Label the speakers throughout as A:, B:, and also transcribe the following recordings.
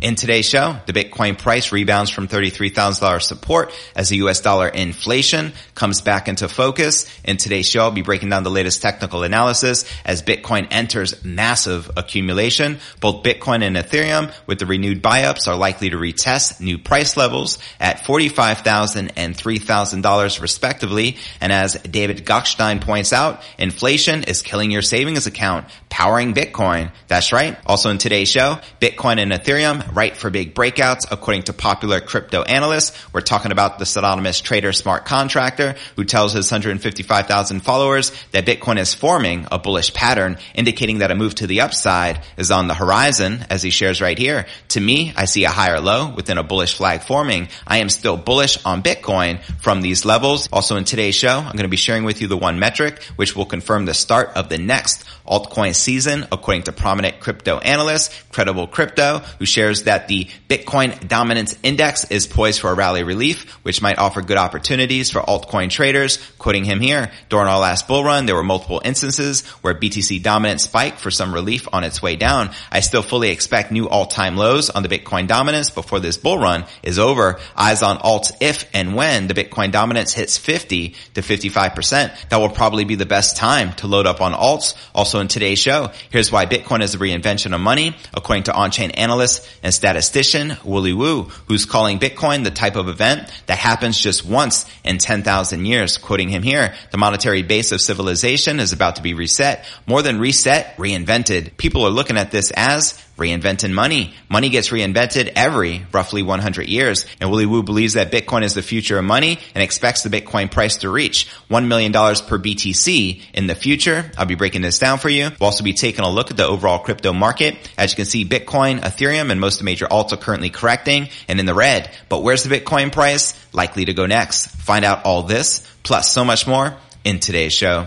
A: In today's show, the Bitcoin price rebounds from $33,000 support as the US dollar inflation comes back into focus. In today's show, I'll be breaking down the latest technical analysis as Bitcoin enters massive accumulation. Both Bitcoin and Ethereum with the renewed buy-ups are likely to retest new price levels at $45,000 and $3,000 respectively. And as David Gokhshtein points out, inflation is killing your savings account, powering Bitcoin. That's right. Also in today's show, Bitcoin and Ethereum right for big breakouts according to popular crypto analysts. We're talking about the pseudonymous trader smart contractor who tells his 155,000 followers that Bitcoin is forming a bullish pattern indicating that a move to the upside is on the horizon as he shares right here. To me, I see a higher low within a bullish flag forming. I am still bullish on Bitcoin from these levels. Also in today's show, I'm going to be sharing with you the one metric which will confirm the start of the next altcoin season according to prominent crypto analyst, Credible Crypto, who shares that the Bitcoin Dominance Index is poised for a rally relief, which might offer good opportunities for altcoin traders. Quoting him here, during our last bull run, there were multiple instances where BTC dominance spiked for some relief on its way down. I still fully expect new all-time lows on the Bitcoin dominance before this bull run is over. Eyes on alts if and when the Bitcoin dominance hits 50 to 55%. That will probably be the best time to load up on alts. Also in today's show. Here's why Bitcoin is a reinvention of money, according to on-chain analyst and statistician Willy Woo, who's calling Bitcoin the type of event that happens just once in 10,000 years. Quoting him here, the monetary base of civilization is about to be reset. More than reset, reinvented. People are looking at this as reinventing money. Money gets reinvented every roughly 100 years. And Willy Woo believes that Bitcoin is the future of money and expects the Bitcoin price to reach $1 million per BTC in the future. I'll be breaking this down for you. We'll also be taking a look at the overall crypto market. As you can see, Bitcoin, Ethereum, and most of the major alts are currently correcting and in the red. But where's the Bitcoin price? Likely to go next. Find out all this, plus so much more in today's show.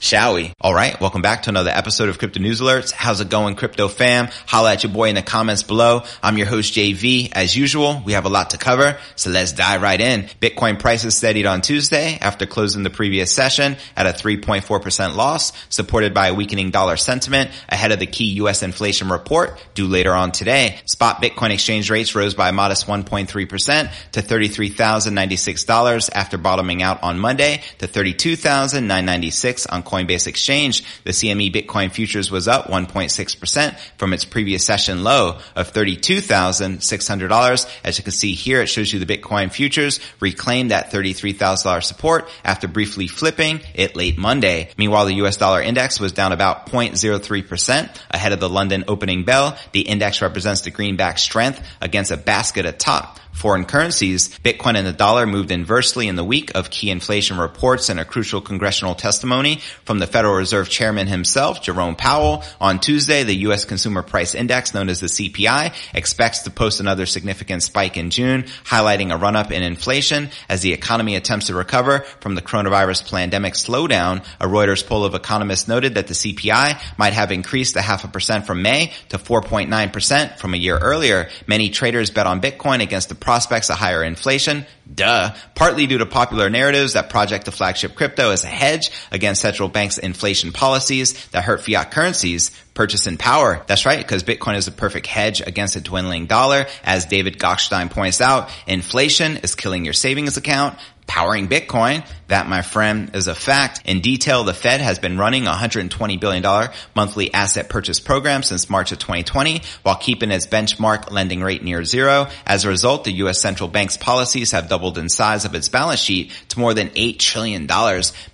A: shall we? All right. Welcome back to another episode of crypto news alerts. How's it going, crypto fam? Holla at your boy in the comments below. I'm your host, JV. As usual, we have a lot to cover. So let's dive right in. Bitcoin prices steadied on Tuesday after closing the previous session at a 3.4% loss, supported by a weakening dollar sentiment ahead of the key U.S. inflation report due later on today. Spot Bitcoin exchange rates rose by a modest 1.3% to $33,096 after bottoming out on Monday to $32,996 on Coinbase Exchange. The CME Bitcoin futures was up 1.6% from its previous session low of $32,600. As you can see here, it shows you the Bitcoin futures reclaimed that $33,000 support after briefly flipping it late Monday. Meanwhile, the US dollar index was down about 0.03% ahead of the London opening bell. The index represents the greenback strength against a basket atop foreign currencies, Bitcoin and the dollar moved inversely in the week of key inflation reports and a crucial congressional testimony from the Federal Reserve Chairman himself, Jerome Powell. On Tuesday, the U.S. Consumer Price Index, known as the CPI, expects to post another significant spike in June, highlighting a run-up in inflation as the economy attempts to recover from the coronavirus pandemic slowdown. A Reuters poll of economists noted that the CPI might have increased a half a percent from May to 4.9% from a year earlier. Many traders bet on Bitcoin against the prospects of higher inflation, duh, partly due to popular narratives that project the flagship crypto as a hedge against central banks' inflation policies that hurt fiat currencies purchasing power. That's right, because Bitcoin is a perfect hedge against a dwindling dollar. As David Gokhshtein points out, inflation is killing your savings account powering Bitcoin. That, my friend, is a fact. In detail, the Fed has been running a $120 billion monthly asset purchase program since March of 2020 while keeping its benchmark lending rate near zero. As a result, the U.S. central bank's policies have doubled in size of its balance sheet to more than $8 trillion.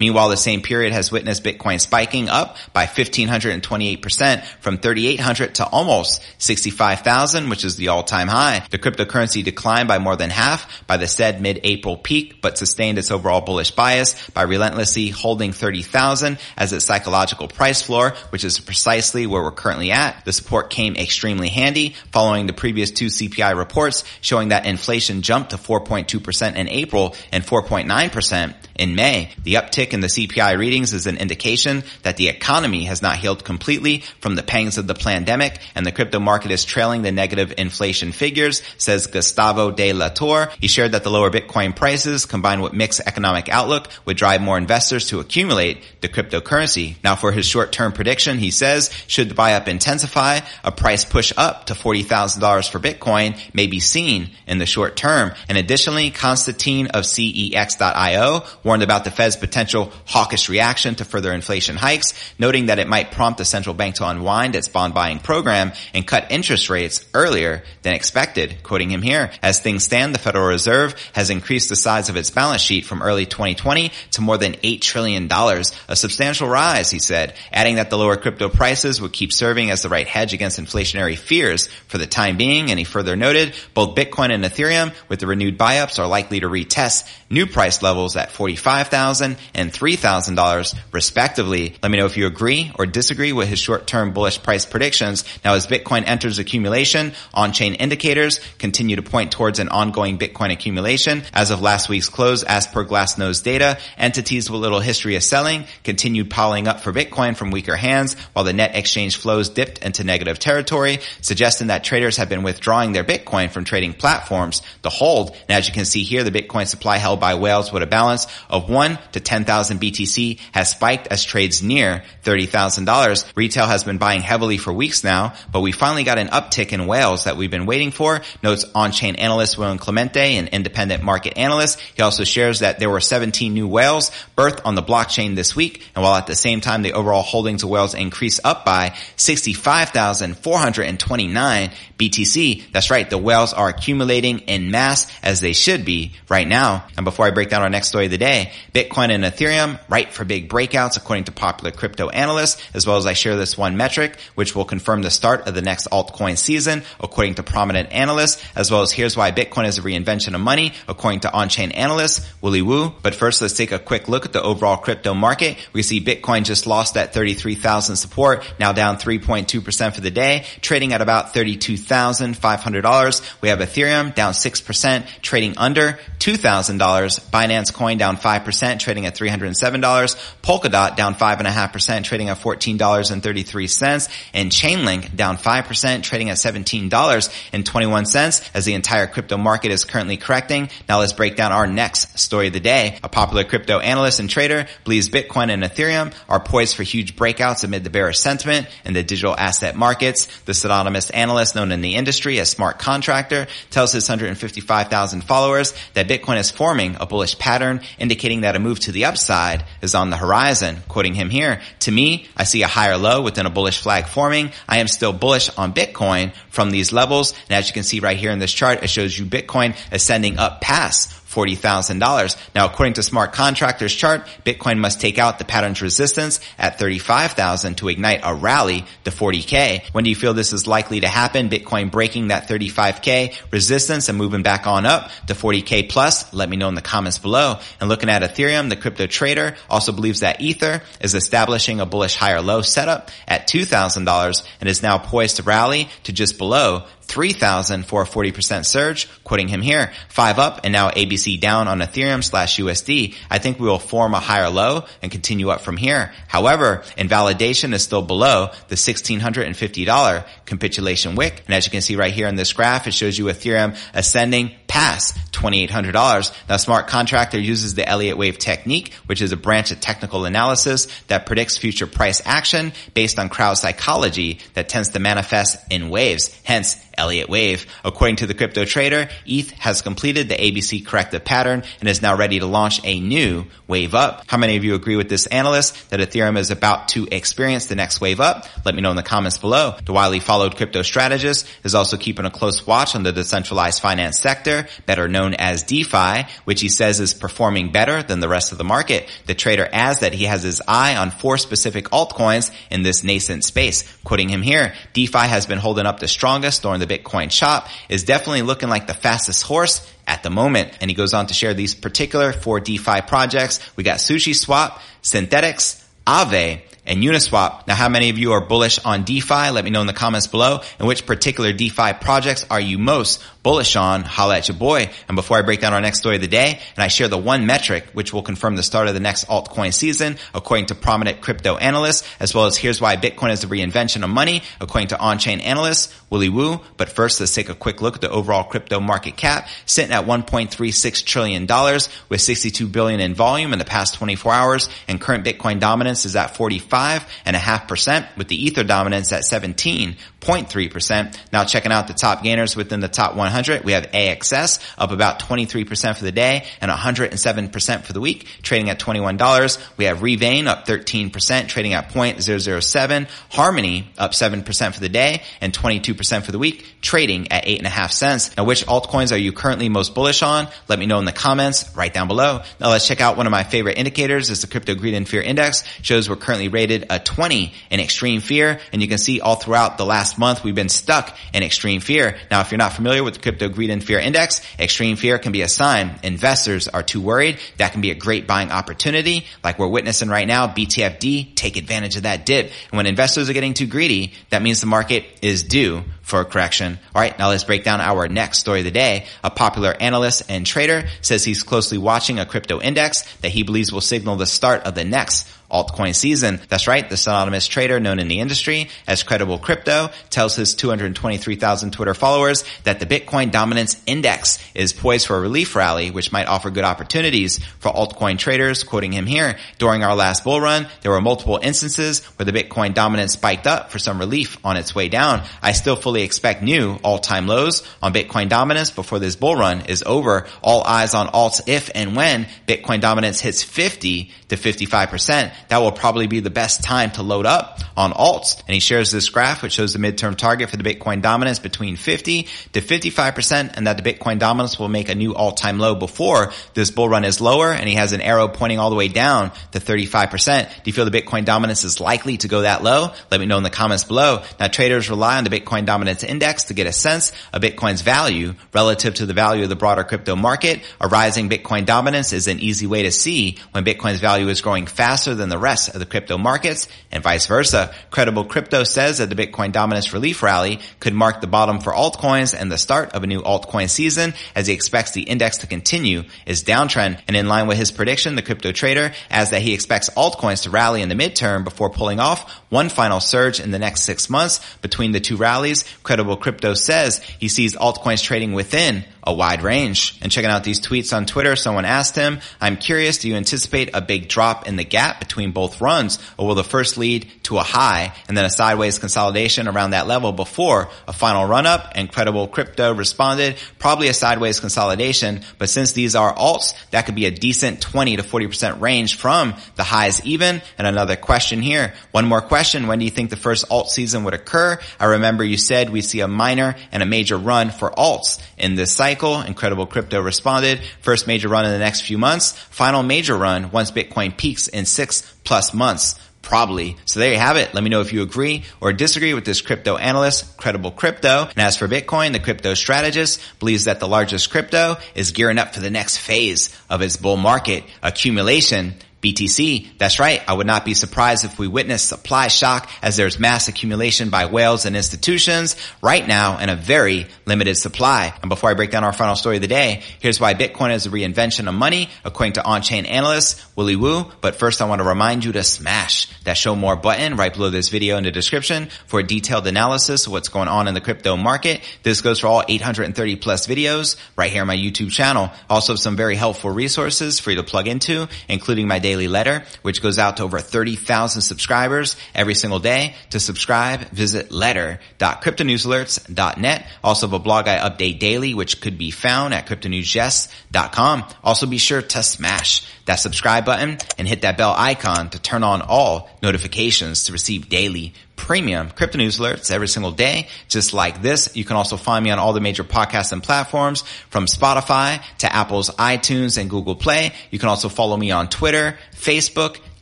A: Meanwhile, the same period has witnessed Bitcoin spiking up by 1,528% from 3,800 to almost 65,000, which is the all-time high. The cryptocurrency declined by more than half by the said mid-April peak, but sustained its overall bullish bias by relentlessly holding 30,000 as its psychological price floor, which is precisely where we're currently at. The support came extremely handy following the previous two CPI reports showing that inflation jumped to 4.2% in April and 4.9% in May. The uptick in the CPI readings is an indication that the economy has not healed completely from the pangs of the pandemic and the crypto market is trailing the negative inflation figures, says Gustavo de la Torre. He shared that the lower Bitcoin prices combined with mixed economic outlook would drive more investors to accumulate the cryptocurrency. Now for his short-term prediction, he says, should the buy up intensify, a price push up to $40,000 for Bitcoin may be seen in the short term. And additionally, Constantine of CEX.io warned about the Fed's potential hawkish reaction to further inflation hikes, noting that it might prompt the central bank to unwind its bond buying program and cut interest rates earlier than expected. Quoting him here, as things stand, the Federal Reserve has increased the size of its balance sheet from early 2020 to more than $8 trillion, a substantial rise, he said, adding that the lower crypto prices would keep serving as the right hedge against inflationary fears for the time being. And he further noted, both Bitcoin and Ethereum with the renewed buy-ups are likely to retest new price levels at 40 $45,000 and $3,000 respectively. Let me know if you agree or disagree with his short-term bullish price predictions. Now as Bitcoin enters accumulation, on-chain indicators continue to point towards an ongoing Bitcoin accumulation. As of last week's close, as per Glassnode data, entities with little history of selling continued piling up for Bitcoin from weaker hands while the net exchange flows dipped into negative territory, suggesting that traders have been withdrawing their Bitcoin from trading platforms to hold. And as you can see here, the Bitcoin supply held by whales with a balance of 1 to 10,000 BTC has spiked as trades near $30,000. Retail has been buying heavily for weeks now, but we finally got an uptick in whales that we've been waiting for, notes on-chain analyst William Clemente, an independent market analyst. He also shares that there were 17 new whales birthed on the blockchain this week, and while at the same time the overall holdings of whales increased up by 65,429 BTC. That's right, the whales are accumulating in mass as they should be right now. And before I break down our next story of the day, Bitcoin and Ethereum ripe for big breakouts according to popular crypto analysts, as well as I share this one metric, which will confirm the start of the next altcoin season, according to prominent analysts, as well as here's why Bitcoin is a reinvention of money, according to on-chain analysts, Willy Woo. But first, let's take a quick look at the overall crypto market. We see Bitcoin just lost that 33,000 support, now down 3.2% for the day, trading at about $32,500. We have Ethereum down 6%, trading under $2,000. Binance Coin down 5%, trading at $307. Polkadot down 5.5%, trading at $14.33. And Chainlink down 5%, trading at $17.21 as the entire crypto market is currently correcting. Now let's break down our next story of the day. A popular crypto analyst and trader believes Bitcoin and Ethereum are poised for huge breakouts amid the bearish sentiment in the digital asset markets. The pseudonymous analyst known in the industry as Smart Contractor tells his 155,000 followers that Bitcoin is forming a bullish pattern indicating that a move to the upside is on the horizon. Quoting him here, to me, I see a higher low within a bullish flag forming. I am still bullish on Bitcoin from these levels. And as you can see right here in this chart, it shows you Bitcoin ascending up past $40,000. Now, according to Smart Contractor's chart, Bitcoin must take out the pattern's resistance at 35,000 to ignite a rally to 40K. When do you feel this is likely to happen? Bitcoin breaking that 35K resistance and moving back on up to 40K plus? Let me know in the comments below. And looking at Ethereum, the crypto trader also believes that Ether is establishing a bullish higher low setup at $2,000 and is now poised to rally to just below 3000 for a 40% surge. Quoting him here, five up and now ABC down on Ethereum slash USD. I think we will form a higher low and continue up from here. However, invalidation is still below the $1,650 capitulation wick. And as you can see right here in this graph, it shows you Ethereum ascending past $2,800. Now smart contractor uses the Elliott wave technique, which is a branch of technical analysis that predicts future price action based on crowd psychology that tends to manifest in waves. Hence, Elliott wave. According to the crypto trader, ETH has completed the ABC corrective pattern and is now ready to launch a new wave up. How many of you agree with this analyst that Ethereum is about to experience the next wave up? Let me know in the comments below. The widely followed crypto strategist is also keeping a close watch on the decentralized finance sector, better known as DeFi, which he says is performing better than the rest of the market. The trader adds that he has his eye on four specific altcoins in this nascent space. Quoting him here, DeFi has been holding up the strongest during the Bitcoin shop is definitely looking like the fastest horse at the moment. And he goes on to share these particular four DeFi projects. We got Sushi Swap, Synthetix, Aave, and Uniswap. Now, how many of you are bullish on DeFi? Let me know in the comments below. And which particular DeFi projects are you most bullish on? Holla at your boy. And before I break down our next story of the day, and I share the one metric which will confirm the start of the next altcoin season, according to prominent crypto analysts, as well as here's why Bitcoin is the reinvention of money, according to on-chain analyst Willy Woo. But first, let's take a quick look at the overall crypto market cap, sitting at 1.36 trillion dollars with 62 billion in volume in the past 24 hours, and current Bitcoin dominance is at 45 and a half percent, with the Ether dominance at 17.3%. Now, checking out the top gainers within the top 100. 100. We have AXS up about 23% for the day and 107% for the week, trading at $21. We have Revain up 13%, trading at 0.007. Harmony up 7% for the day and 22% for the week, trading at 8.5 cents. Now, which altcoins are you currently most bullish on? Let me know in the comments right down below. Now, let's check out one of my favorite indicators is the Crypto Greed and Fear Index. Shows we're currently rated a 20 in extreme fear. And you can see all throughout the last month, we've been stuck in extreme fear. Now, if you're not familiar with Crypto Greed and Fear Index. Extreme fear can be a sign investors are too worried. That can be a great buying opportunity like we're witnessing right now. BTFD, take advantage of that dip. And when investors are getting too greedy, that means the market is due for a correction. All right, now let's break down our next story of the day. A popular analyst and trader says he's closely watching a crypto index that he believes will signal the start of the next altcoin season. That's right. This anonymous trader known in the industry as Credible Crypto tells his 223,000 Twitter followers that the Bitcoin dominance index is poised for a relief rally, which might offer good opportunities for altcoin traders. Quoting him here, during our last bull run, there were multiple instances where the Bitcoin dominance spiked up for some relief on its way down. I still fully expect new all-time lows on Bitcoin dominance before this bull run is over. All eyes on alts if and when Bitcoin dominance hits 50 to 55%. That will probably be the best time to load up on alts. And he shares this graph which shows the midterm target for the Bitcoin dominance between 50 to 55% and that the Bitcoin dominance will make a new all-time low before this bull run is lower and he has an arrow pointing all the way down to 35%. Do you feel the Bitcoin dominance is likely to go that low? Let me know in the comments below. Now traders rely on the Bitcoin dominance index to get a sense of Bitcoin's value relative to the value of the broader crypto market. A rising Bitcoin dominance is an easy way to see when Bitcoin's value is growing faster than the rest of the crypto markets and vice versa. Credible Crypto says that the Bitcoin dominance relief rally could mark the bottom for altcoins and the start of a new altcoin season as he expects the index to continue its downtrend. And in line with his prediction, the crypto trader adds that he expects altcoins to rally in the midterm before pulling off one final surge in the next six months between the two rallies. Credible Crypto says he sees altcoins trading within a wide range. And checking out these tweets on Twitter, someone asked him, I'm curious, do you anticipate a big drop in the gap between both runs or will the first lead to a high and then a sideways consolidation around that level before a final run up? And Credible Crypto responded, probably a sideways consolidation, but since these are alts, that could be a decent 20 to 40% range from the highs even. And another question here. One more question. When do you think the first alt season would occur? I remember you said we see a minor and a major run for alts in this cycle. Incredible Crypto responded. First major run in the next few months. Final major run once Bitcoin peaks in six plus months. Probably. So there you have it. Let me know if you agree or disagree with this crypto analyst, Credible Crypto. And as for Bitcoin, the crypto strategist believes that the largest crypto is gearing up for the next phase of its bull market accumulation BTC. That's right. I would not be surprised if we witness supply shock as there's mass accumulation by whales and institutions right now in a very limited supply. And before I break down our final story of the day, here's why Bitcoin is a reinvention of money, according to on-chain analyst Willy Woo. But first, I want to remind you to smash that show more button right below this video in the description for a detailed analysis of what's going on in the crypto market. This goes for all 830 plus videos right here on my YouTube channel. Also some very helpful resources for you to plug into, including my daily letter, which goes out to over 30,000 subscribers every single day. To subscribe, visit letter.cryptonewsalerts.net. Also have a blog I update daily, which could be found at cryptonewsjess.com. Also be sure to smash that subscribe button and hit that bell icon to turn on all notifications to receive daily premium crypto news alerts every single day, just like this. You can also find me on all the major podcasts and platforms from Spotify to Apple's iTunes and Google Play. You can also follow me on Twitter, Facebook,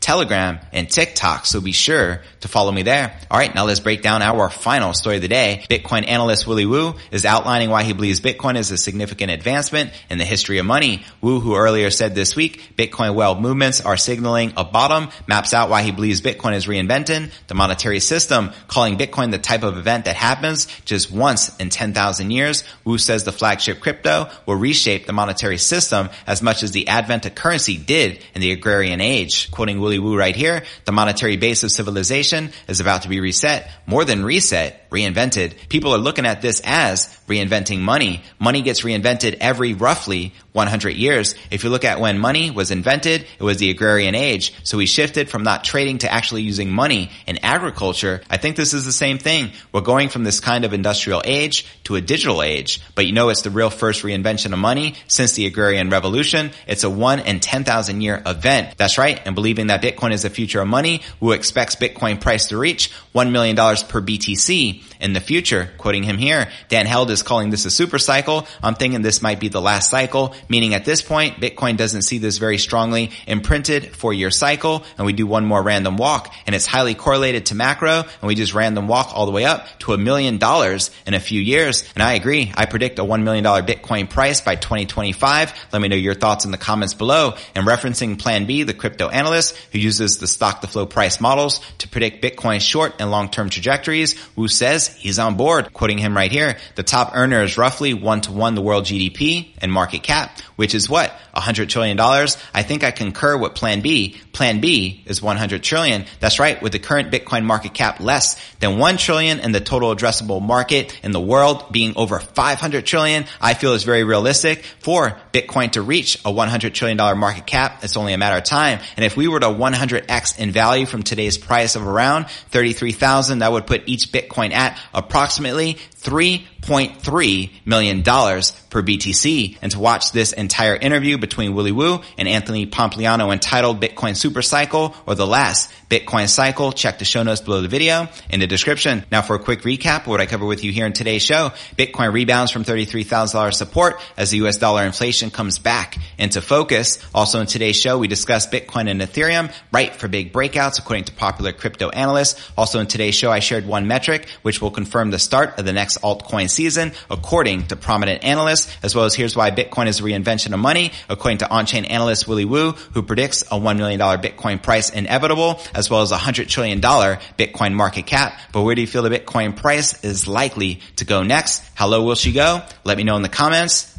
A: Telegram, and TikTok. So be sure to follow me there. All right, now let's break down our final story of the day. Bitcoin analyst Willy Woo is outlining why he believes Bitcoin is a significant advancement in the history of money. Woo, who earlier said this week Bitcoin whale movements are signaling a bottom, maps out why he believes Bitcoin is reinventing the monetary system, calling Bitcoin the type of event that happens just once in 10,000 years. Woo says the flagship crypto will reshape the monetary system as much as the advent of currency did in the agrarian age. Quoting Willy Woo right here, the monetary base of civilization is about to be reset, more than reset, reinvented. People are looking at this as reinventing money. Money gets reinvented every roughly 100 years. If you look at when money was invented, it was the agrarian age. So we shifted from not trading to actually using money in agriculture. I think this is the same thing. We're going from this kind of industrial age to a digital age. But you know, it's the real first reinvention of money since the agrarian revolution. It's a one in 10,000 year event. That's right. And believing that Bitcoin is the future of money, Woo expects Bitcoin price to reach $1 million per BTC in the future. Quoting him here, Dan Held is calling this a super cycle. I'm thinking this might be the last cycle, meaning at this point, Bitcoin doesn't see this very strongly imprinted four year cycle. And we do one more random walk and it's highly correlated to macro. And we just random walk all the way up to a million dollars in a few years. And I agree. I predict a $1 million Bitcoin price by 2025. Let me know your thoughts in the comments below. And referencing Plan B, the crypto analyst who uses the stock to flow price models to predict Bitcoin's short and long-term trajectories, Woo says he's on board. Quoting him right here, the top earner is roughly one to one the world GDP and market cap, which is what? $100 trillion? I think I concur with plan B. Plan B is 100 trillion. That's right. With the current Bitcoin market cap less than 1 trillion and the total addressable market in the world being over 500 trillion, I feel is very realistic for Bitcoin to reach a 100 trillion dollar market cap. It's only a matter of time. And if we were to 100x in value from today's price of around 33,000, that would put each Bitcoin at approximately 3.3 million dollars per BTC. And to watch this entire interview between Willy Woo and Anthony Pompliano entitled Bitcoin Super Cycle or the last Bitcoin cycle, check the show notes below the video in the description. Now for a quick recap what I cover with you here in today's show, Bitcoin rebounds from $33,000 support as the US dollar inflation comes back into focus. Also in today's show, we discuss Bitcoin and Ethereum, right for big breakouts according to popular crypto analysts. Also in today's show, I shared one metric which will confirm the start of the next altcoin season according to prominent analysts, as well as here's why Bitcoin is a reinvention of money according to on-chain analyst Willy Woo, who predicts a $1 million Bitcoin price inevitable as well as a $100 trillion Bitcoin market cap. But where do you feel the Bitcoin price is likely to go next? How low will she go? Let me know in the comments